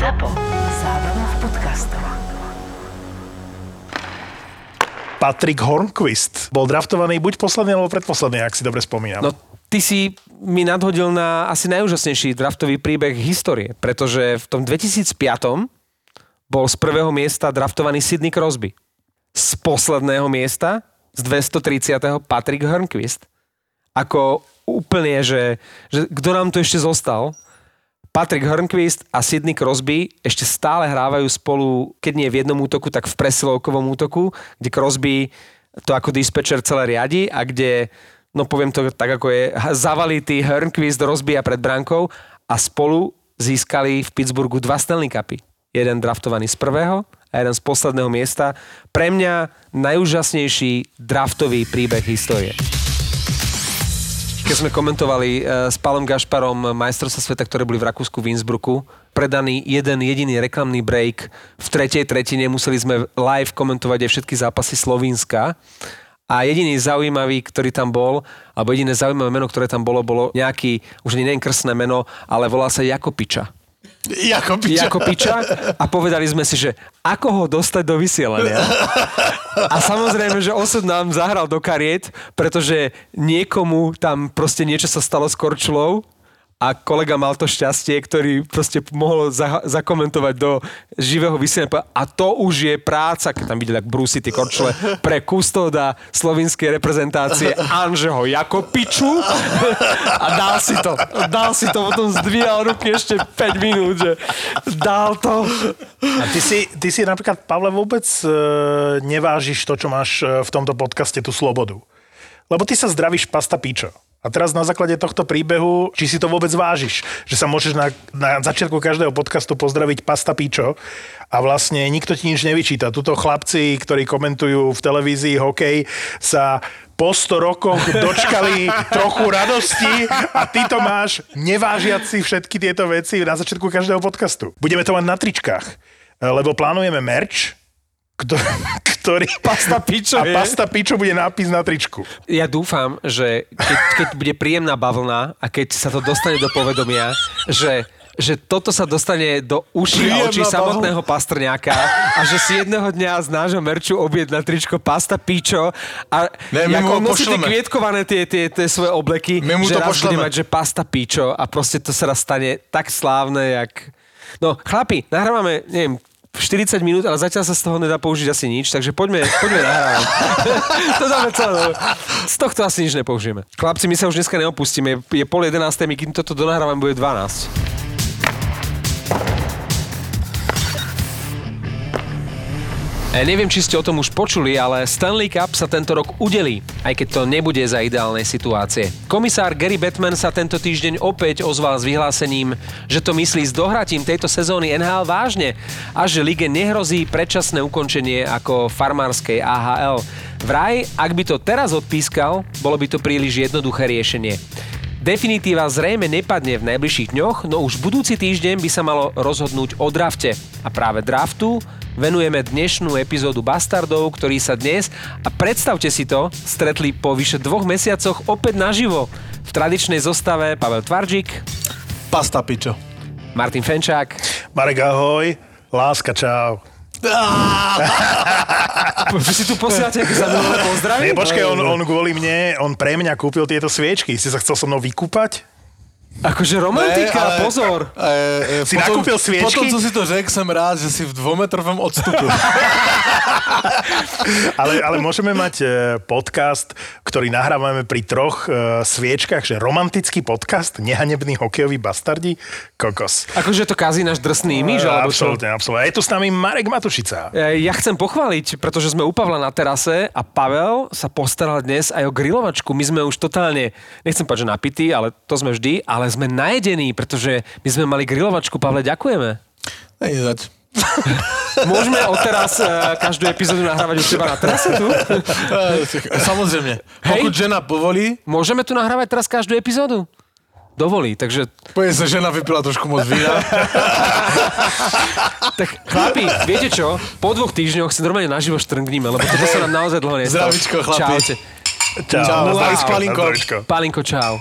ZAPO. Zábrná v podcastov. Patrick Hornquist bol draftovaný buď posledný alebo predposledný, ak si dobre spomínam. No, ty si mi nadhodil na asi najúžasnejší draftový príbeh histórie, pretože v tom 2005 bol z prvého miesta draftovaný Sidney Crosby. Z posledného miesta, z 230. Patrick Hornquist. Ako úplne, že, že kto nám tu ešte zostal? Patrick Hornquist a Sidney Crosby ešte stále hrávajú spolu, keď nie v jednom útoku, tak v presilovkovom útoku, kde Crosby to ako dispečer celé riadi a kde, no poviem to tak ako je, zavalitý Hornquist rozbíja pred brankou a spolu získali v Pittsburghu dva Stanley Cupy. Jeden draftovaný z prvého a jeden z posledného miesta. Pre mňa najúžasnejší draftový príbeh histórie keď sme komentovali uh, s Palom Gašparom majstrovstva sveta, ktoré boli v Rakúsku, v Innsbrucku, predaný jeden jediný reklamný break. V tretej tretine museli sme live komentovať aj všetky zápasy Slovenska. A jediný zaujímavý, ktorý tam bol, alebo jediné zaujímavé meno, ktoré tam bolo, bolo nejaký, už nie krstné meno, ale volá sa Jakopiča. Jakopiča. Jakopiča a povedali sme si, že ako ho dostať do vysielania. A samozrejme, že osud nám zahral do kariet, pretože niekomu tam proste niečo sa stalo s Korčulou a kolega mal to šťastie, ktorý proste mohol za- zakomentovať do živého vysielania a to už je práca, keď tam videli tak brúsi tie korčule pre kustóda slovinskej reprezentácie Anžeho Jakopiču a dal si to. Dal si to, potom zdvíjal ruky ešte 5 minút, že dal to. A ty si, ty si napríklad, Pavle, vôbec e, nevážiš to, čo máš e, v tomto podcaste, tú slobodu. Lebo ty sa zdravíš pasta pičo. A teraz na základe tohto príbehu, či si to vôbec vážiš, že sa môžeš na, na začiatku každého podcastu pozdraviť pasta pičo a vlastne nikto ti nič nevyčíta. Tuto chlapci, ktorí komentujú v televízii hokej, sa po 100 rokoch dočkali trochu radosti a ty to máš nevážiať si všetky tieto veci na začiatku každého podcastu. Budeme to mať na tričkách, lebo plánujeme merch, ktorý. Pasta pičo A je. pasta pičo bude nápis na tričku. Ja dúfam, že keď, keď bude príjemná bavlna a keď sa to dostane do povedomia, že že toto sa dostane do uší a očí samotného pastrňáka a že si jedného dňa z nášho merču objedná tričko pasta pičo a Ne, ako nosí tie kvietkované tie, tie, tie svoje obleky, My mu že to raz bude mať, že pasta pičo a proste to sa raz stane tak slávne, jak... No, chlapi, nahrávame, neviem, 40 minút, ale zatiaľ sa z toho nedá použiť asi nič, takže poďme, poďme nahrávať. to dáme celé. no. Z tohto asi nič nepoužijeme. Chlapci, my sa už dneska neopustíme. Je pol 11. my kým toto donahrávame, bude 12. neviem, či ste o tom už počuli, ale Stanley Cup sa tento rok udelí, aj keď to nebude za ideálnej situácie. Komisár Gary Batman sa tento týždeň opäť ozval s vyhlásením, že to myslí s dohratím tejto sezóny NHL vážne a že lige nehrozí predčasné ukončenie ako farmárskej AHL. Vraj, ak by to teraz odpískal, bolo by to príliš jednoduché riešenie. Definitíva zrejme nepadne v najbližších dňoch, no už budúci týždeň by sa malo rozhodnúť o drafte. A práve draftu venujeme dnešnú epizódu Bastardov, ktorí sa dnes, a predstavte si to, stretli po vyše dvoch mesiacoch opäť naživo. V tradičnej zostave Pavel Tvarčík, Pasta pičo. Martin Fenčák, Marek, ahoj. Láska, čau. Vy si tu posielate zaujímavé pozdravy? Nie, počkaj, on, on kvôli mne, on pre mňa kúpil tieto sviečky. Si sa chcel so mnou vykúpať? Akože romantika, Ne, ale- pozor. E, e, Si nakúpil sviečky? Potom, co si to řekl, som rád, že si v dvometrovom odstupu. Ale, ale môžeme mať e, podcast, ktorý nahrávame pri troch e, sviečkach, že romantický podcast, nehanebný hokejový bastardi, kokos. Akože to kazí náš drsný alebo čo? absolútne, absolútne. Je tu s nami Marek Matušica. E, Ja chcem pochváliť, pretože sme u Pavla na terase a Pavel sa postaral dnes aj o grilovačku. My sme už totálne, nechcem povedať, že napití, ale to sme vždy, ale sme najedení, pretože my sme mali grilovačku. Pavle, ďakujeme. Nejzať. Môžeme odteraz e, každú epizódu nahrávať u teba na terase tu? Samozrejme. Hej. Pokud žena povolí, Môžeme tu nahrávať teraz každú epizódu? Dovolí, takže povie sa, žena vypila trošku moc vína. tak chlapi, viete čo? Po dvoch týždňoch si normálne naživo štrngníme, lebo toto sa nám naozaj dlho nestalo. Zdravíčko, chlapi. Čaute. Čau. Čau. zdravíčko. Palinko, čau.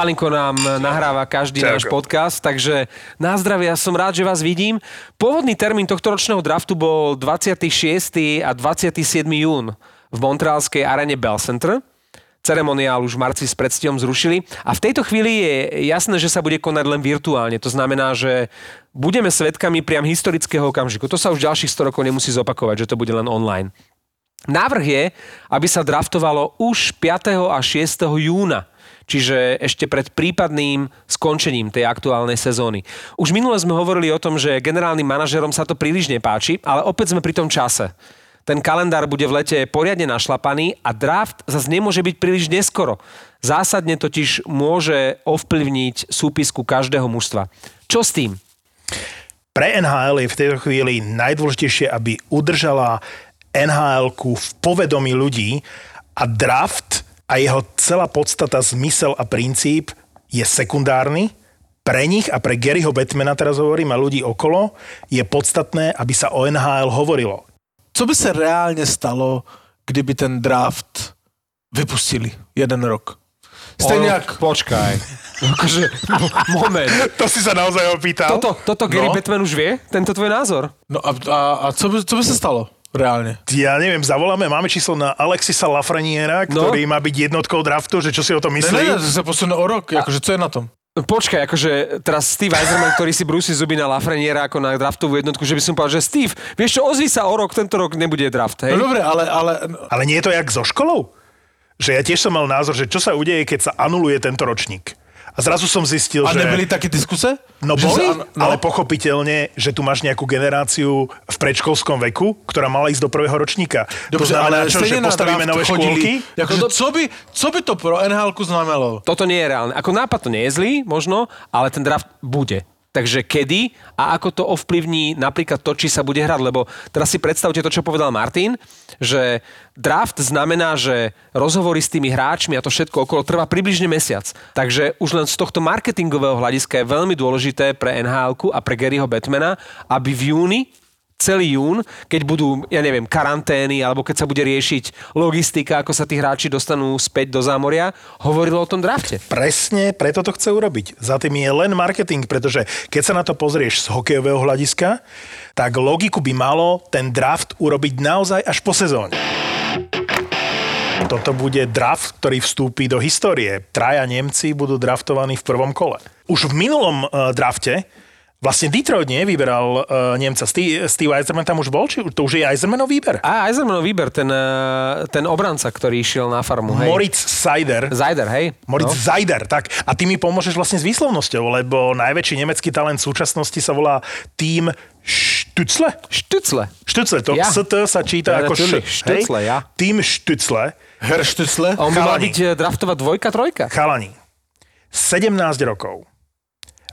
Palinko nám nahráva každý Čauko. náš podcast, takže na zdravie, ja som rád, že vás vidím. Pôvodný termín tohto ročného draftu bol 26. a 27. jún v montrealskej arene Bell Center. Ceremoniál už v marci s predstihom zrušili a v tejto chvíli je jasné, že sa bude konať len virtuálne. To znamená, že budeme svetkami priam historického okamžiku. To sa už ďalších 100 rokov nemusí zopakovať, že to bude len online. Návrh je, aby sa draftovalo už 5. a 6. júna, čiže ešte pred prípadným skončením tej aktuálnej sezóny. Už minule sme hovorili o tom, že generálnym manažerom sa to príliš nepáči, ale opäť sme pri tom čase. Ten kalendár bude v lete poriadne našlapaný a draft zase nemôže byť príliš neskoro. Zásadne totiž môže ovplyvniť súpisku každého mužstva. Čo s tým? Pre NHL je v tejto chvíli najdôležitejšie, aby udržala nhl v povedomí ľudí a draft a jeho celá podstata, zmysel a princíp je sekundárny. Pre nich a pre Garyho Batmana, teraz hovorím, a ľudí okolo, je podstatné, aby sa o NHL hovorilo. Co by se reálně stalo, kdyby ten draft vypustili jeden rok? Stejně O, jak... Počkaj. Akože, mo- moment. To si sa naozaj opýtal? Toto, toto Gary No. Batman už vie? Tento tvoj názor? No a, a, a co, by, co by se stalo reálně? Ja neviem, zavoláme, máme číslo na Alexisa Lafreniera, No. ktorý má byť jednotkou draftu, že čo si o tom Ne, myslí. ne, ne, to se posune o rok, jakože co je na tom? Počkaj, akože teraz Steve Eiserman, ktorý si brúsi zuby na Lafreniera ako na draftovú jednotku, že by som povedal, že Steve, vieš čo, ozvi sa o rok, tento rok nebude draft, hej? No dobré, ale, ale Ale nie je to jak so školou? Že ja tiež som mal názor, že čo sa udeje, keď sa anuluje tento ročník. A zrazu som zistil, a že... nebyly taky diskuse? No Že boli, sa- no, ale pochopiteľne, že tu máš nejakú generáciu v predškolskom veku, ktorá mala ísť do prvého ročníka. to Dobře, znamená, ale čo, že postavíme nové chodili. škôlky? Jakože, co, by, co by to pro nhl znamenalo? Toto nie je reálne. Ako nápad to nie je zlý, možno, ale ten draft bude. Takže kedy a ako to ovplyvní napríklad to, či sa bude hrať, lebo teraz si predstavte to, čo povedal Martin, že draft znamená, že rozhovory s tými hráčmi a to všetko okolo trvá približne mesiac. Takže už len z tohto marketingového hľadiska je veľmi dôležité pre nhl a pre Garyho Batmana, aby v júni celý jún, keď budú, ja neviem, karantény, alebo keď sa bude riešiť logistika, ako sa tí hráči dostanú späť do zámoria, hovorilo o tom drafte. Presne preto to chce urobiť. Za tým je len marketing, pretože keď sa na to pozrieš z hokejového hľadiska, tak logiku by malo ten draft urobiť naozaj až po sezóne. Toto bude draft, ktorý vstúpi do histórie. Traja Nemci budú draftovaní v prvom kole. Už v minulom uh, drafte Vlastne Detroit nie vyberal uh, Nemca. Steve, Steve Eiserman tam už bol? Či to už je Eisermanov výber? A Eisermanov výber, ten, eh, ten obranca, ktorý išiel na farmu, hej. Moritz Seider. Zajder, hej? Moritz no. Zajder, tak. A ty mi pomôžeš vlastne s výslovnosťou, lebo najväčší nemecký talent v súčasnosti sa volá Tým Štucle. Štucle. Štucle, to Ja. ST sa číta Ja, ako š, Štucle, hej? ja. Tým Štucle, Herr Stützle? A on by mal Chalani. byť eh, draftová dvojka, trojka. chalani, 17 rokov.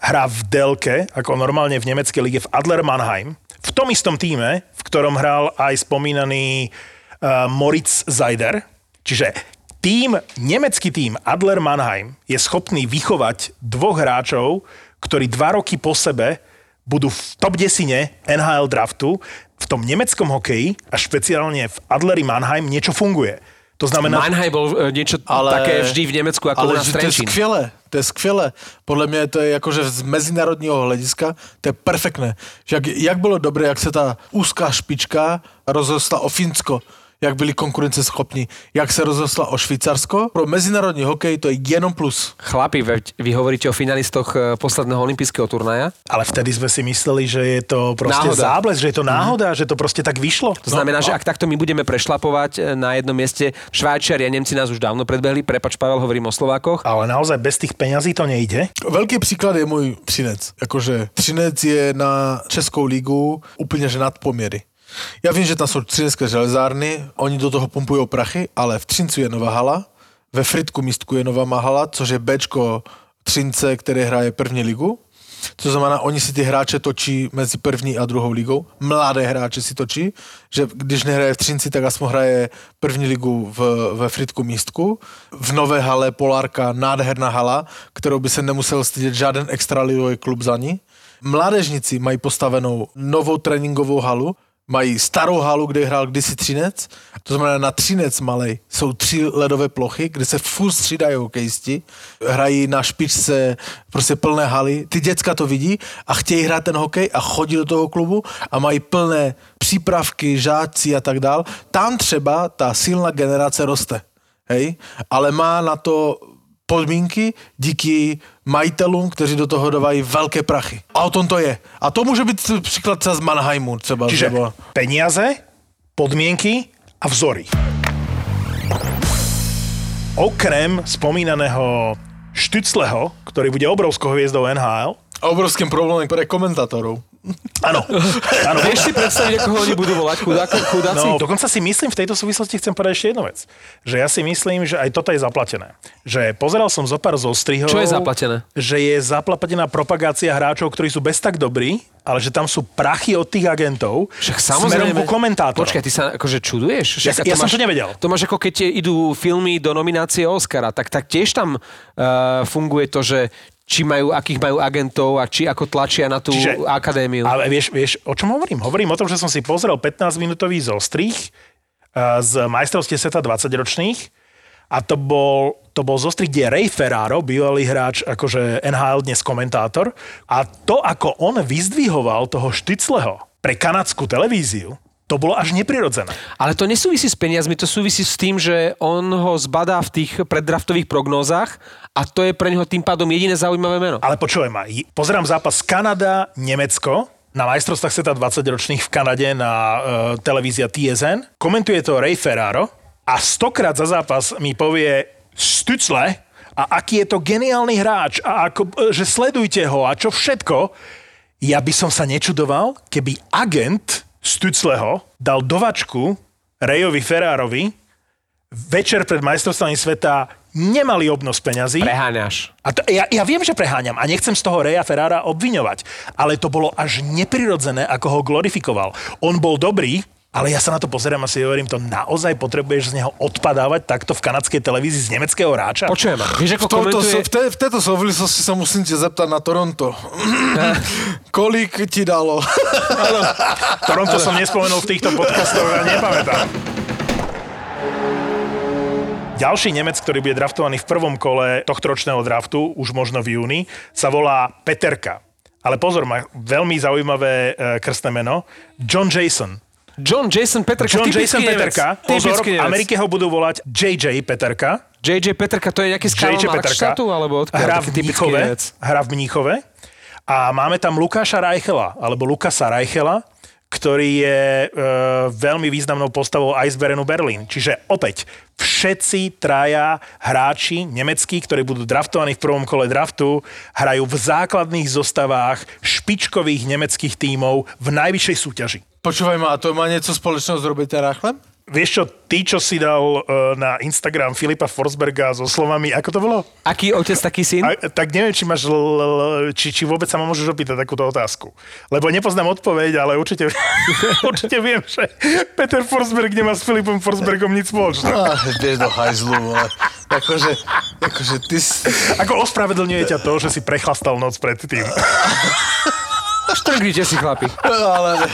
Hrá v Delke, ako normálne v nemeckej lige, v Adler Mannheim. V tom istom týme, v ktorom hral aj spomínaný uh, Moritz Zajder. Čiže tým, nemecký tým Adler Mannheim je schopný vychovať dvoch hráčov, ktorí dva roky po sebe budú v top desine NHL draftu. V tom nemeckom hokeji a špeciálne v Adleri Mannheim niečo funguje. To znamená... Mannheim bol eh, niečo Ale- také vždy v Nemecku, ako u Ale nás že to je Trenčín. To je skvělé. Podle mě to je jakože z mezinárodního hlediska, to je perfektné. Že jak, jak bylo dobré, jak se ta úzká špička rozrostla o Finsko, jak byli konkurenceschopní, jak se rozrostla o Švýcarsko. Pro mezinárodní hokej to je jenom plus. Chlapi, vy hovoríte o finalistoch eh, posledného olympijského turnaja. Ale vtedy sme si mysleli, že je to proste Náhoda. zábles, že je to náhoda, že to proste tak vyšlo. To znamená, že ak takto my budeme prešlapovať eh, na jednom mieste, Švajčiari a Nemci nás už dávno predbehli, prepač Pavel, hovorím o Slovákoch. Ale naozaj bez tých peňazí to nejde. Velký příklad je můj Třinec. Jakože Třinec je na Českou ligu úplně že nad poměry. Já vím, že tam jsou třinecké železárny, oni do toho pumpují prachy, ale v Třincu je nová hala, ve Fritku místku je nová hala, což je Bčko Třince, které hraje první ligu. To znamená, oni si ty hráče točí mezi první a druhou ligou. Mladé hráče si točí, že když nehraje v Třinci, tak aspoň hraje první ligu v, ve Fritku místku. V nové hale Polárka, nádherná hala, kterou by se nemusel stydět žádný extraligový klub za ní. Mládežníci mají postavenou novou tréninkovou halu, mají starou halu, kde hrál kdysi Třinec, to znamená na Třinec malej jsou tři ledové plochy, kde se furt střídají hokejisti, hrají na špičce prostě plné haly, ty děcka to vidí a chtějí hrát ten hokej a chodí do toho klubu a mají plné přípravky, žáci a tak dál. Tam třeba ta silná generace roste, hej, ale má na to podmínky díky majitelům, kteří do toho dávají velké prachy. A o tom to je. A to může být příklad třeba z Mannheimu třeba. Čiže nebo... peniaze, podmienky a vzory. Okrem spomínaného Štycleho, ktorý bude obrovskou hviezdou NHL, A obrovským problémom pre komentátorov. Áno, áno, Vieš si predstaviť, ako ho oni budú volať chudáko, chudáci? No, dokonca si myslím, v tejto súvislosti chcem povedať ešte jednu vec. Že ja si myslím, že aj toto je zaplatené. Že pozeral som zo pár zostrihov. Čo je zaplatené? Že je zaplatená propagácia hráčov, ktorí sú bez tak dobrí, ale že tam sú prachy od tých agentov Však smerom samozrejme. ku komentátorom. Počkaj, ty sa akože čuduješ? Ja- Však ja som to nevedel. To máš ako keď idú filmy do nominácie Oscara, tak, tak tiež tam uh, funguje to, že či majú, akých majú agentov a či ako tlačia na tú Čiže- akadémiu. Ale vieš, vieš, o čom hovorím? Hovorím o tom, že som si pozrel 15-minútový zostrih eh, z majstrovstie sveta 20-ročných a to bol, to bol zostrih, kde Ray Ferraro, bývalý hráč, akože NHL dnes komentátor a to, ako on vyzdvihoval toho Štycleho pre kanadskú televíziu, to bolo až neprirodzené. Ale to nesúvisí s peniazmi, to súvisí s tým, že on ho zbadá v tých preddraftových prognózach a to je pre neho tým pádom jediné zaujímavé meno. Ale počúvaj ma, pozerám zápas Kanada-Nemecko na majstrovstvách sveta 20-ročných v Kanade na uh, televízia TSN. Komentuje to Ray Ferraro a stokrát za zápas mi povie Stucle a aký je to geniálny hráč a ako, e, že sledujte ho a čo všetko. Ja by som sa nečudoval, keby agent Stucleho dal dovačku Rayovi Ferrarovi večer pred majstrovstvami sveta nemali obnos peňazí. Preháňaš. A to, ja, ja viem, že preháňam a nechcem z toho Reja Ferrara obviňovať, ale to bolo až neprirodzené, ako ho glorifikoval. On bol dobrý, ale ja sa na to pozerám a si hovorím, to naozaj potrebuješ z neho odpadávať takto v kanadskej televízii z nemeckého hráča? Počujem. Vieš, ako V, tomto, komentuje... v, te, v této souvislosti sa musím tě zeptat na Toronto. Kolik ti dalo? Toronto som nespomenul v týchto podcastoch a nepamätám. Ďalší Nemec, ktorý bude draftovaný v prvom kole tohto ročného draftu, už možno v júni, sa volá Peterka. Ale pozor, má veľmi zaujímavé e, krstné meno. John Jason. John Jason Petrka, John Jason. Peterka. Pozor, v. Amerike ho budú volať JJ Peterka. JJ Petrka, to je nejaký z JJ Peterka. Alebo odkiaľ? Taký v Mníchove. Hrá v Mníchove. A máme tam Lukáša Reichela, alebo Lukasa Reichela, ktorý je e, veľmi významnou postavou Eisberenu Berlin. Čiže opäť, všetci traja hráči nemeckí, ktorí budú draftovaní v prvom kole draftu, hrajú v základných zostavách špičkových nemeckých tímov v najvyššej súťaži. Počúvaj ma, a to má něco společného s Robertem Rachlem? Vieš čo, ty, čo si dal e, na Instagram Filipa Forsberga so slovami, ako to bolo? Aký otec, taký syn? A, tak neviem, či, máš, l- l- či, či vôbec sa ma môžeš opýtať takúto otázku. Lebo nepoznám odpoveď, ale určite, určite viem, že Peter Forsberg nemá s Filipom Forsbergom nič spoločné. Ah, běž do hajzlu, vole. Jakože, jakože ty. Ako ospravedlňuje ťa to, že si prechlastal noc pred tým. Štrgnite si, chlapi. Ale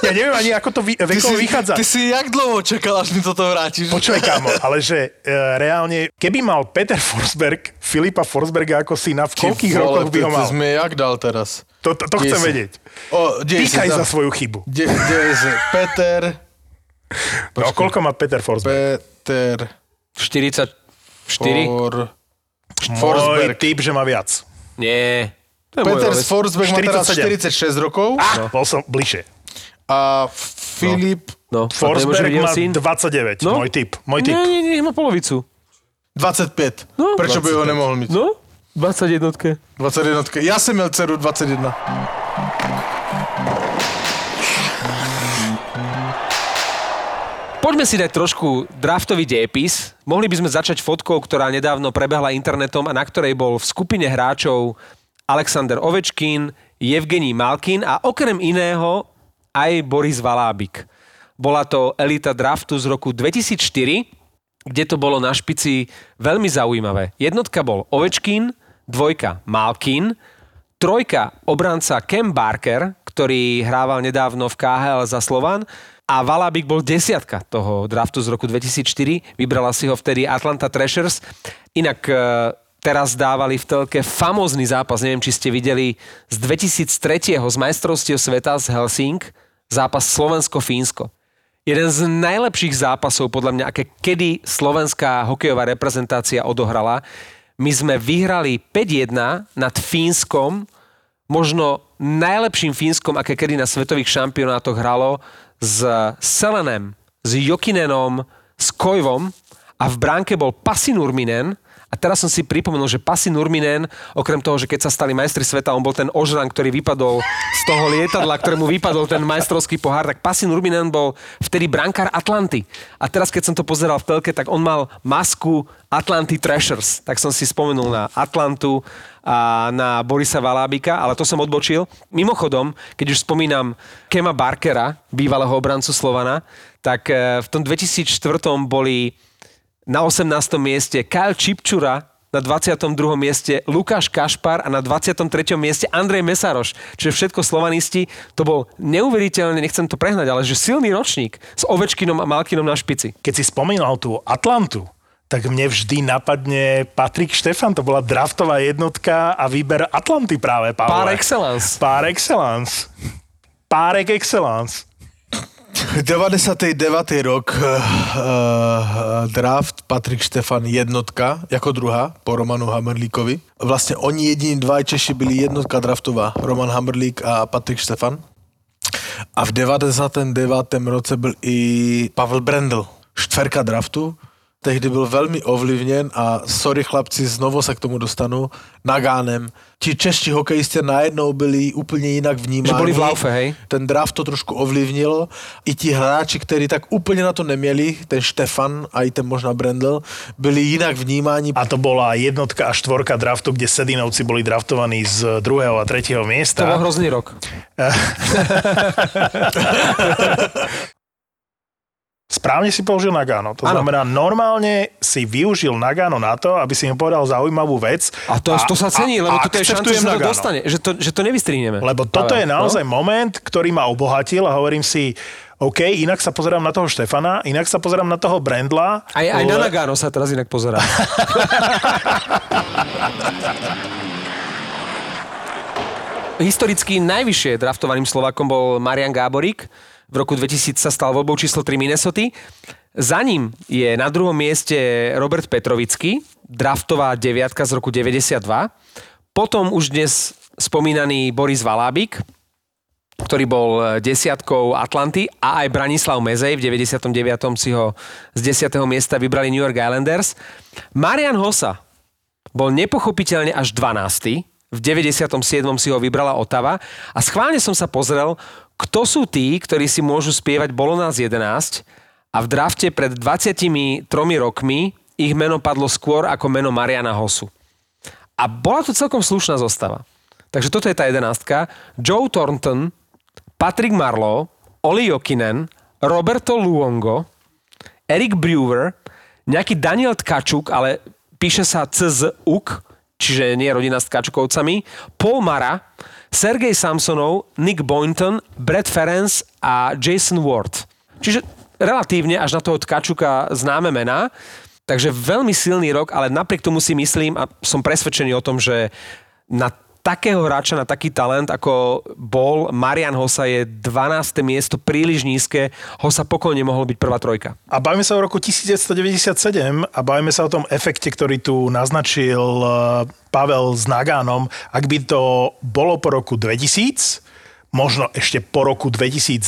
Ja neviem ani, ako to vy, vekovo vychádza. ty si jak dlouho čekal, až mi toto vrátiš? Počúvaj, kámo, ale že e, reálne, keby mal Peter Forsberg Filipa Forsberga ako syna, v koľkých rokoch by ho mal? ty sme jak dal teraz? To, to, to chcem si. vedieť. O, tam. za svoju chybu. De, dej si. Peter, No, koľko má Peter Forsberg? Peter, 44? For, Môj Forsberg. typ, že má viac. Nie. To je môj Peter. Forsberg má teraz 47. 46 rokov Ah, bol som bližšie. a Filip No, to Forsberg nemôže byť má jeho syn? 29, No. môj typ. Môj typ. Nie, nie, nie, má polovicu. 25. No, Prečo by ho nemohl mít? No, 21. 21. Já jsem měl dceru 21. Poďme si dať trošku draftový dejepis. Mohli by sme začať fotkou, ktorá nedávno prebehla internetom a na ktorej bol v skupine hráčov Alexander Ovečkin, Evgení Malkin a okrem iného aj Boris Valábik. Bola to elita draftu z roku 2004, kde to bolo na špici veľmi zaujímavé. Jednotka bol Ovečkin, dvojka Malkin, trojka obranca Kem Barker, ktorý hrával nedávno v KHL za Slovan a Valabik bol desiatka toho draftu z roku 2004. Vybrala si ho vtedy Atlanta Thrashers. Inak e, teraz dávali v telke famózny zápas, neviem, či ste videli z 2003. z majstrovstiev sveta z Helsing, zápas Slovensko-Fínsko. Jeden z najlepších zápasov, podľa mňa, aké kedy slovenská hokejová reprezentácia odohrala. My sme vyhrali 5-1 nad Fínskom, možno najlepším Fínskom, aké kedy na svetových šampionátoch hralo, s Selenem, s Jokinenom, s Kojvom a v bránke bol Pasi Nurminen, a teraz som si pripomenul, že Pasi Nurminen, okrem toho, že keď sa stali majstri sveta, on bol ten ožran, ktorý vypadol z toho lietadla, ktorému vypadol ten majstrovský pohár, tak Pasi Nurminen bol vtedy brankár Atlanty. A teraz, keď som to pozeral v telke, tak on mal masku Atlanty Thrashers. Tak som si spomenul na Atlantu a na Borisa Valábika, ale to som odbočil. Mimochodom, keď už spomínam Kema Barkera, bývalého obrancu Slovana, tak eh, v tom 2004 boli na 18. mieste Kyle Čipčura, na 22. mieste Lukáš Kašpar a na 23. mieste Andrej Mesaroš. Čiže všetko slovanisti. To bol neuveriteľne, nechcem to prehnať, ale že silný ročník s Ovečkinom a Malkinom na špici. Keď si spomínal tú Atlantu, tak mne vždy napadne Patrik Štefan, to bola draftová jednotka a výber Atlanty práve, Pavle. Par excellence. Par excellence. Par excellence. 99. rok uh, draft Patrik Štefan jednotka, jako druhá, po Romanu Hammerlíkovi. Vlastně oni jediní dva Češi byli jednotka draftová, Roman Hammerlík a Patrik Štefan. A v 99. roce byl i Pavel Brendl, štverka draftu, tehdy byl velmi ovlivněn a sorry chlapci, znovu se k tomu dostanu, Nagánem. Ti čeští hokejisti najednou byli úplně jinak vnímáni. Že boli v laufe, hej? Ten draft to trošku ovlivnil. I ti hráči, kteří tak úplně na to neměli, ten Štefan a i ten možná Brendel, byli jinak vnímáni. A to bola jednotka a štvorka draftu, kde Sedinovci boli draftovaní z druhého a tretieho miesta. To bol hrozný rok. Správne si použil Nagano. To Áno. znamená, normálne si využil Nagano na to, aby si mi povedal zaujímavú vec. A to, to sa cení, lebo toto je šanca, že sa to dostane. Že to, že to nevystrihneme. Lebo toto je Pavel, naozaj no? moment, ktorý ma obohatil a hovorím si, OK, inak sa pozerám na toho Štefana, inak sa pozerám na toho Brendla. Aj, aj na Nagano sa teraz inak pozerá. Historicky najvyššie draftovaným Slovákom bol Marian Gáborík. V roku 2000 sa stal voľbou číslo 3 Minnesota. Za ním je na druhom mieste Robert Petrovický, draftová deviatka z roku 92. Potom už dnes spomínaný Boris Valábik, ktorý bol desiatkou Atlanty a aj Branislav Mezej v 99. si ho z 10. miesta vybrali New York Islanders. Marian Hossa bol nepochopiteľne až 12. V 97. si ho vybrala Otava a schválne som sa pozrel, kto sú tí, ktorí si môžu spievať Bolo nás 11 a v drafte pred 23 rokmi ich meno padlo skôr ako meno Mariana Hosu. A bola to celkom slušná zostava. Takže toto je tá jedenástka. Joe Thornton, Patrick Marlowe, Oli Jokinen, Roberto Luongo, Eric Brewer, nejaký Daniel Tkačuk, ale píše sa CZUK, čiže nie rodina s Tkačukovcami, Paul Mara, Sergej Samsonov, Nick Boynton, Brad Ferenc a Jason Ward. Čiže relatívne až na toho Tkačuka známe mená. Takže veľmi silný rok, ale napriek tomu si myslím a som presvedčený o tom, že na takého hráča, na taký talent, ako bol Marian Hosa, je 12. miesto príliš nízke. Hosa pokojne mohol byť prvá trojka. A bavíme sa o roku 1997 a bavíme sa o tom efekte, ktorý tu naznačil eh, Pavel s Nagánom. Ak by to bolo po roku 2000, možno ešte po roku 2002,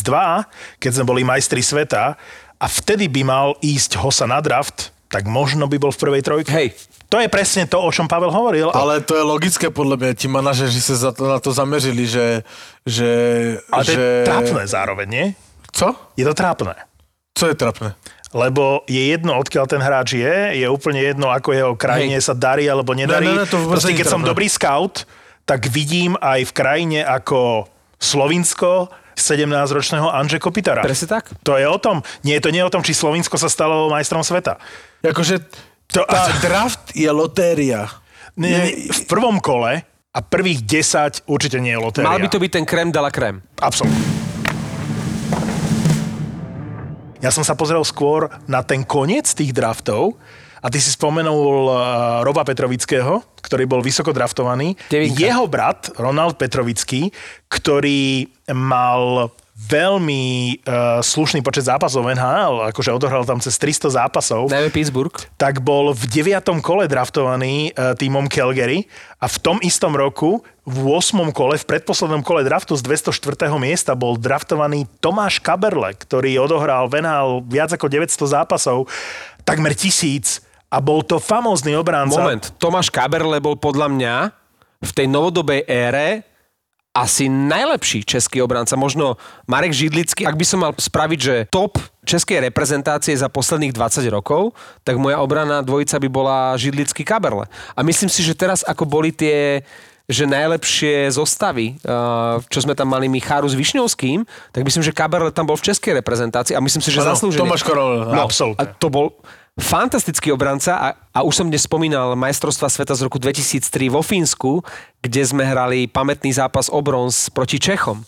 keď sme boli majstri sveta a vtedy by mal ísť Hosa na draft, tak možno by bol v prvej trojke. Hej. To je presne to, o čom Pavel hovoril. Ale to je logické podle mě, ti manažeři se za to, na to zaměřili, že... že Ale to že... je trápne zároveň, nie? Co? Je to trápne. Co je trapné? Lebo je jedno, odkiaľ ten hráč je, je úplne jedno, ako jeho krajine Hej. sa darí alebo nedarí. Ne, ne, ne, to Proste, keď som dobrý scout, tak vidím aj v krajine ako Slovinsko 17-ročného Anže Kopitara. Presne tak. To je o tom. Nie je to nie o tom, či Slovinsko sa stalo majstrom sveta. Jakože To, tá draft je lotéria. nie, v prvom kole A prvých 10 určite nie je lotéria. Mal by to byť ten krem de la crème. Absolútne. Ja som sa pozrel skôr na ten koniec tých draftov a ty si spomenul uh, Roba Petrovického, ktorý bol vysoko draftovaný. Devinka. Jeho brat, Ronald Petrovický, ktorý mal veľmi uh, slušný počet zápasov NHL, akože odohral tam cez 300 zápasov Najmä Pittsburgh. tak bol v 9. kole draftovaný uh, týmom Calgary a v tom istom roku v 8. kole, v predposlednom kole draftu z 204. miesta bol draftovaný Tomáš Kaberle, ktorý odohral v NHL viac ako 900 zápasov, takmer tisíc a bol to famózny obránca. Moment, Tomáš Kaberle bol podľa mňa v tej novodobej ére asi najlepší český obranca, možno Marek Židlický. Ak by som mal spraviť, že top českej reprezentácie za posledných 20 rokov, tak moja obrana dvojica by bola Židlický Kaberle. A myslím si, že teraz ako boli tie že najlepšie zostavy, uh, čo sme tam mali Micháru s Višňovským, tak myslím, že Kaberle tam bol v českej reprezentácii a myslím si, že Áno, zaslúžený. Tomáš Korol, No, A absolútne. to bol fantastický obranca a, a už som dnes spomínal majstrovstva sveta z roku 2003 vo Fínsku, kde sme hrali pamätný zápas o bronz proti Čechom.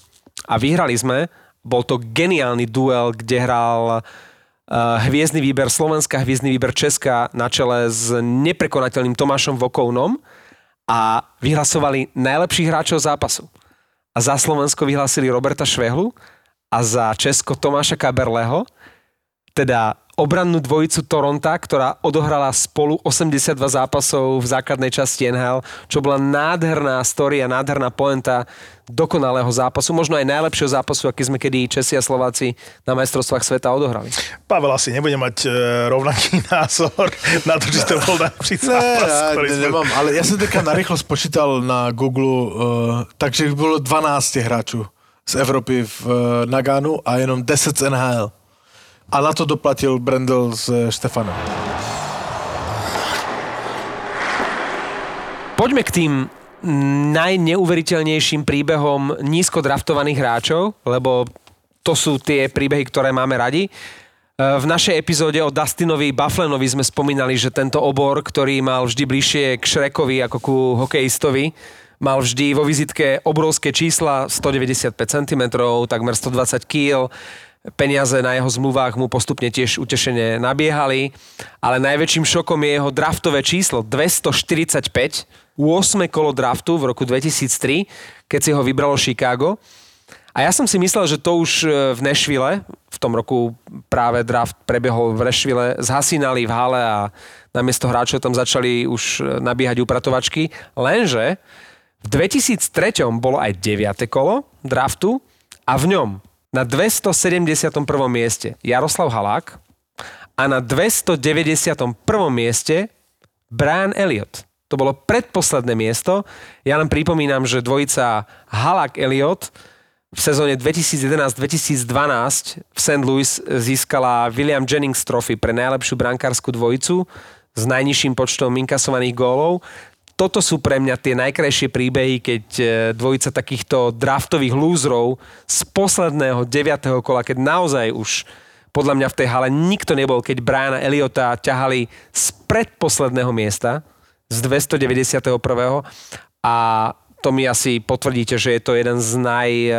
A vyhrali sme, bol to geniálny duel, kde hral uh, hviezdny výber Slovenska, hviezdny výber Česka na čele s neprekonateľným Tomášom Vokovnom a vyhlasovali najlepších hráčov zápasu. A za Slovensko vyhlasili Roberta Švehlu a za Česko Tomáša Kaberleho teda obrannú dvojicu Toronta, ktorá odohrala spolu 82 zápasov v základnej časti NHL, čo bola nádherná story a nádherná poenta dokonalého zápasu, možno aj najlepšieho zápasu, aký sme kedy Česi a Slováci na majstrovstvách sveta odohrali. Pavel asi nebude mať e, rovnaký názor na to, že to bol najlepší Ne, zápas, ja ktorý ne, sme... nemám, ale ja som teďka narýchlo spočítal na Google, uh, takže bylo 12 hráčů z Evropy v uh, Naganu a jenom 10 z NHL. A na to doplatil Brendel s eh, Štefanem. Poďme k tým najneuveriteľnejším príbehom nízko draftovaných hráčov, lebo to sú tie príbehy, ktoré máme radi. E, V našej epizóde o Dustinovi Bufflenovi sme spomínali, že tento obor, ktorý mal vždy bližšie k Šrekovi ako ku hokejistovi, mal vždy vo vizitke obrovské čísla, 195 cm, takmer 120 kg, peniaze na jeho zmluvách mu postupne tiež utešene nabiehali, ale najväčším šokom je jeho draftové číslo 245, 8. kolo draftu v roku 2003, keď si ho vybralo Chicago. A ja som si myslel, že to už e, v Nešvile, v tom roku práve draft prebehol v Nešvile, zhasínali v hale a namiesto hráčov tam začali už e, nabiehať upratovačky. Lenže v 2003 bolo aj 9. kolo draftu a v ňom na 271. mieste Jaroslav Halák a na 291. mieste Brian Elliot. To bolo predposledné miesto. Ja len pripomínam, že dvojica Halák-Elliot v sezóne 2011-2012 v St. Louis získala William Jennings Trophy pre najlepšiu brankárskú dvojicu s najnižším počtom inkasovaných gólov. Toto sú pre mňa tie najkrajšie príbehy, keď e, dvojica takýchto draftových lúzrov z posledného 9. kola, keď naozaj už podľa mňa v tej hale nikto nebol, keď Briana Eliota ťahali z predposledného miesta, z 291. A to mi asi potvrdíte, že je to jeden z naj eh,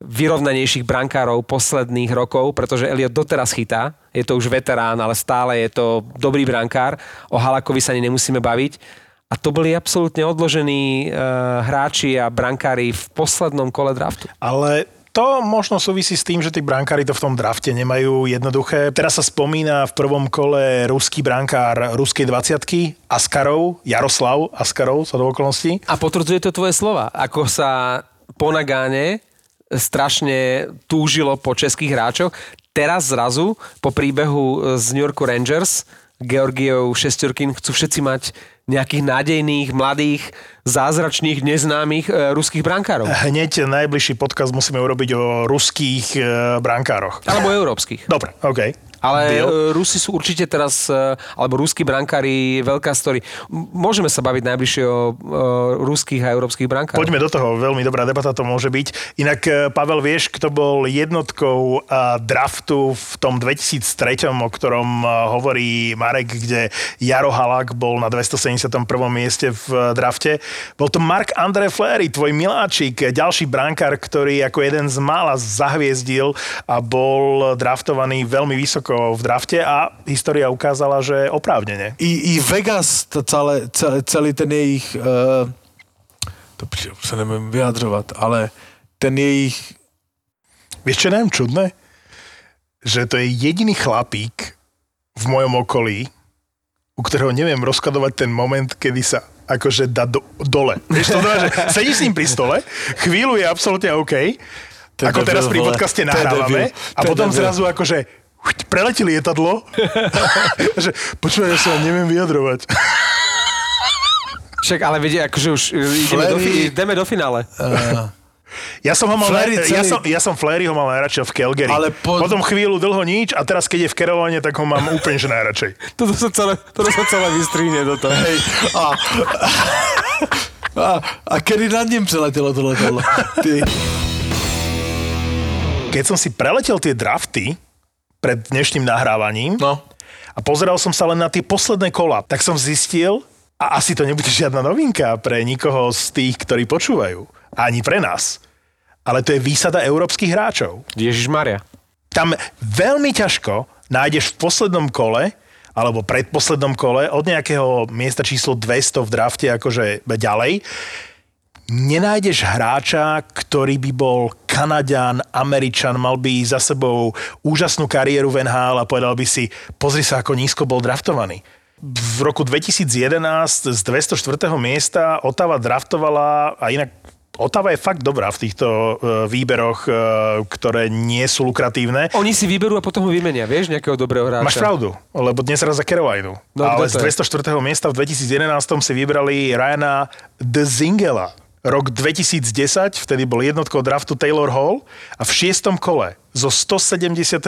vyrovnanejších brankárov posledných rokov, pretože Eliot doteraz chytá, je to už veterán, ale stále je to dobrý brankár. O Halakovi sa ani nemusíme baviť. A to boli absolútne odložení uh, hráči a brankári v poslednom kole draftu. Ale to možno súvisí s tým, že tí brankári to v tom drafte nemajú jednoduché. Teraz sa spomína v prvom kole ruský brankár ruskej 20 Askarov, Jaroslav Askarov, sa do okolností. A potvrdzuje to tvoje slova, ako sa po Nagáne strašne túžilo po českých hráčoch. Teraz zrazu, po príbehu z New Yorku Rangers, Georgiev Šestorkin chcú všetci mať nejakých nádejných, mladých, zázračných, neznámych e, ruských brankárov. Hneď najbližší podcast musíme urobiť o ruských e, brankároch. Alebo európskych. Dobre, OK. Ale Deal? e, Rusi sú určite teraz, e, alebo ruskí brankári, veľká story. Môžeme sa baviť najbližšie o e, ruských a európskych brankárov. Poďme do toho, veľmi dobrá debata to môže byť. Inak, Pavel, vieš, kto bol jednotkou draftu v tom 2003, o ktorom hovorí Marek, kde Jaro Halák bol na 271. mieste v drafte? Bol to Mark André Flery, tvoj miláčik, ďalší brankár, ktorý ako jeden z mála zahviezdil a bol draftovaný veľmi vysoko v drafte a história ukázala, že oprávnene. I, i Vegas, celé, celý ten jejich, uh, to se nevím vyjadřovat, ale ten jejich, Vieš, čo najmä čudné? Že to je jediný chlapík v mojom okolí, u ktorého neviem rozkladovať ten moment, kedy sa akože dá do, dole. Vieš, to znamená, že sedíš s ním pri stole, chvíľu je absolútne OK, je ako debil, teraz pri podcaste nahrávame a potom debil. zrazu akože preletí lietadlo, že počúvaj, ja sa neviem vyjadrovať. Však ale vedie, akože už e, ideme do, fi- Flery- ideme do finále. uh, Ja som ho mal, Flery ja, som, ja som Fleryho mal najradšej v Calgary. Ale po- Potom chvíľu dlho nič a teraz keď je v Kerovane, tak ho mám úplne že najradšej. Toto sa celé, toto sa celé vystríne do toho. hej, a, a, a kedy nad ním přeletělo to letadlo? Ty. Keď som si preletel tie drafty pred dnešným nahrávaním No. a pozeral som sa len na tie posledné kola, tak som zistil, a asi to nebude žiadna novinka pre nikoho z tých, ktorí počúvajú, ani pre nás, ale to je výsada európskych hráčov. Ježiš Maria. Tam veľmi ťažko nájdeš v poslednom kole alebo predposlednom kole od nejakého miesta číslo 200 v drafte akože ďalej, nenájdeš hráča, ktorý by bol Kanaďan, Američan, mal by za sebou úžasnú kariéru v NHL a povedal by si, pozri sa, ako nízko bol draftovaný. V roku 2011 z 204. miesta Otava draftovala, a inak Otava je fakt dobrá v týchto e, výberoch, e, ktoré nie sú lukratívne. Oni si vyberú a potom ho vymenia, vieš, nejakého dobrého hráča. Máš pravdu, lebo dnes raz za Carolinu. No, Ale z to je? 204. miesta v 2011 si vybrali Ryana de Zingela. Rok 2010, vtedy bol jednotkou draftu Taylor Hall a v šiestom kole zo 178.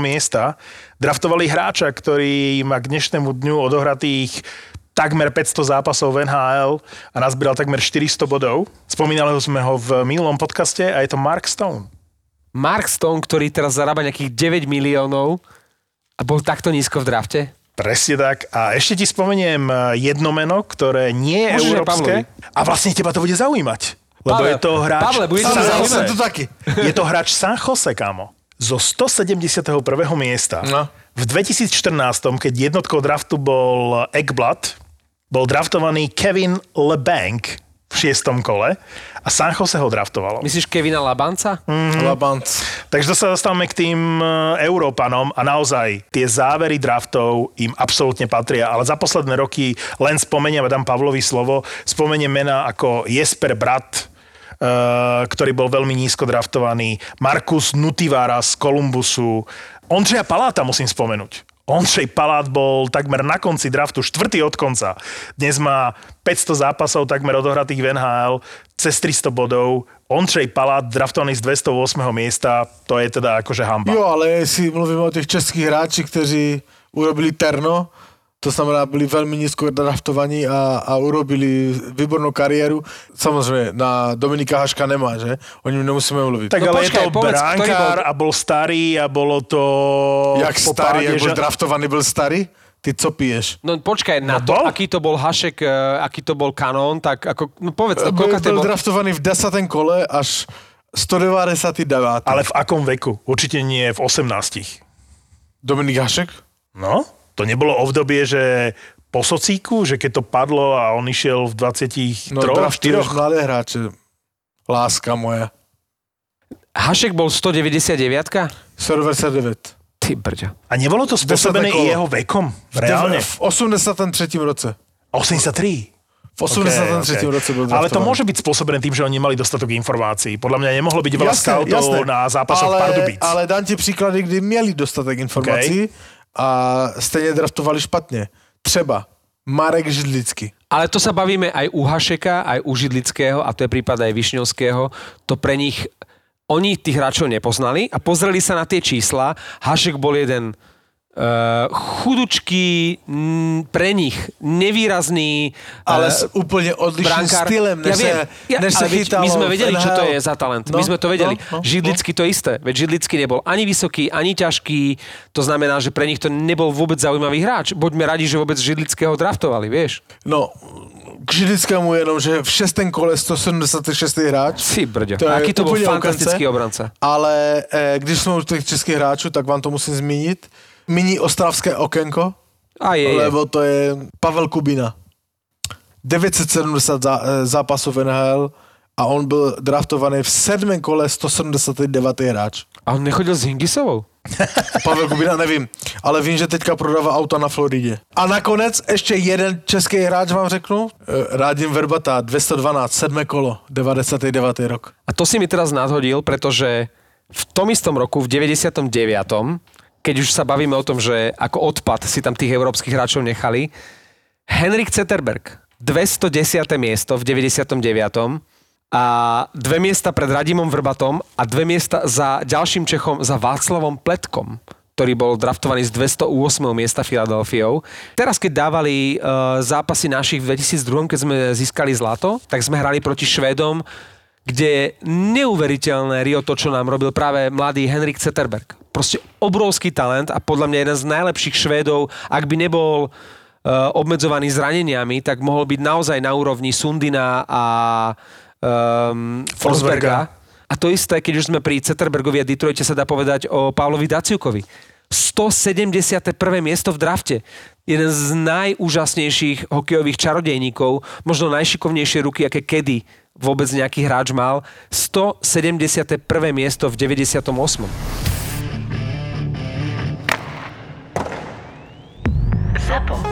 miesta draftovali hráča, ktorý má k dnešnému dňu odohratých takmer 500 zápasov v NHL a nazbieral takmer 400 bodov. Spomínali sme ho v minulom podcaste a je to Mark Stone. Mark Stone, ktorý teraz zarába nejakých 9 miliónov a bol takto nízko v drafte. Presne tak. A ešte ti spomeniem eh, jedno meno, ktoré nie je Môžeš európske. A vlastne teba to bude zaujímať. Lebo Pavel, je to hráč... Pavle, bude Jose. zaujímať. to taky. Je to hráč San Jose, kámo. Zo 171. miesta. No. V 2014, keď jednotkou draftu bol Ekblad, bol draftovaný Kevin LeBanc v šiestom kole a San Jose ho draftovalo. Myslíš Kevina Labanca? Mhm. Labanc. Takže sa dostávame k tým e, Európanom a naozaj tie závery draftov im absolútne patria, ale za posledné roky len spomeniem, dám Pavlovi slovo, spomeniem mená ako Jesper Brat, e, ktorý bol veľmi nízko draftovaný, Markus Nutivara z Kolumbusu, Ondřeja Paláta musím spomenúť. Ondřej Palát bol takmer na konci draftu, štvrtý od konca. Dnes má 500 zápasov takmer odohratých v NHL, cez 300 bodov. Ondřej Palát, draftovaný z 208. miesta, to je teda akože hamba. Jo, ale jestli mluvíme o těch českých hráčích, kteří urobili terno, to znamená, byli velmi nízko draftovaní a, a urobili výbornou kariéru. Samozřejmě na Dominika Haška nemá, že? O něm nemusíme mluvit. Tak No ale počkaj, je to povedz, ktorý brankár bol- a bol starý a bolo to... jak po starý, páde, jak byl že- draftovaný, byl starý? Ty co piješ? No počkaj, na No to, bol. aký to bol Hašek, e, aký to bol kanón, tak ako, no povedz, Byl, koľka byl bol? draftovaný v desátém kole až 199. Ale v akom veku? Určite nie v 18. Dominik Hašek? No, to nebolo obdobie, že po socíku, že keď to padlo a on išiel v 23, No draftuješ 4. mladé hráče. Láska moja. Hašek bol 199 199. Ty brďo. A nebolo to spôsobené kolo. jeho vekom? Reálne? V 83. roce. 83. V 83. Ok, ok. roce byl Ale to môže byť spôsobené tým, že oni nemali dostatok informácií. Podľa mňa nemohlo byť veľa scoutov na zápasoch ale, Pardubic. ale dám ti příklady, kdy měli dostatek informací a stejně draftovali špatně. Třeba Marek Židlický. Ale to sa bavíme aj u Hašeka, aj u Židlického, a to je prípad aj Višňovského. To pre nich, oni tých hráčov nepoznali a pozreli sa na tie čísla. Hašek bol jeden chudučký, m, pre nich nevýrazný Ale eh, s úplne odlišným brankár. stylem, než ja viem, ja, než sa ale veď chytalo my sme vedeli, čo to je za talent. No, my sme to vedeli. no, no, Židlický to isté. Veď Židlický nebol ani vysoký, ani ťažký. To znamená, že pre nich to nebol vôbec zaujímavý hráč. Buďme radi, že vôbec Židlického draftovali, vieš. No, k Židlickému jenom, že v šestém kole 176. hráč. Si brďo. To Aký to bol fantastický okance. obranca. Ale eh, když jsme u těch českých hráčů, tak vám to musím zmínit. Mini ostravské okénko, A je, lebo to je Pavel Kubina. 970 zá, eh, zápasů v NHL a on byl draftovaný v sedmém kole 179. hráč. A on nechodil s Hingisovou? Pavel Kubina, nevím, ale vím, že teďka prodává auta na Floridě. A nakonec ještě jeden český hráč vám řeknu, Eh, Rádim Verbata, 212, sedmé kolo, 99. rok. A to si mi teraz nadhodil, pretože v tom istom roku, v 99., keď už sa bavíme o tom, že ako odpad si tam tých európskych hráčov nechali, Henrik Zetterberg, 210. miesto v 99. a dve miesta pred Radimom Vrbatom a dve miesta za ďalším Čechom, za Václavom Pletkom ktorý bol draftovaný z 208. miesta Filadelfiou. Teraz, keď dávali uh, zápasy našich v 2002, keď sme získali zlato, tak sme hrali proti Švédom, kde je neuveriteľné Rio to, čo nám robil práve mladý Henrik Zetterberg. Proste obrovský talent a podľa mňa jeden z najlepších Švédov, ak by nebol uh, obmedzovaný zraneniami, tak mohol byť naozaj na úrovni Sundina a um, Forsberga. A to isté, keď už sme pri Zetterbergovi a Detroite sa dá povedať o Pavlovi Daciukovi. 171. miesto v drafte. Jeden z najúžasnejších hokejových čarodejníkov, možno najšikovnejšie ruky, aké kedy vôbec nejaký hráč mal. 171. miesto v 98. ZAPO.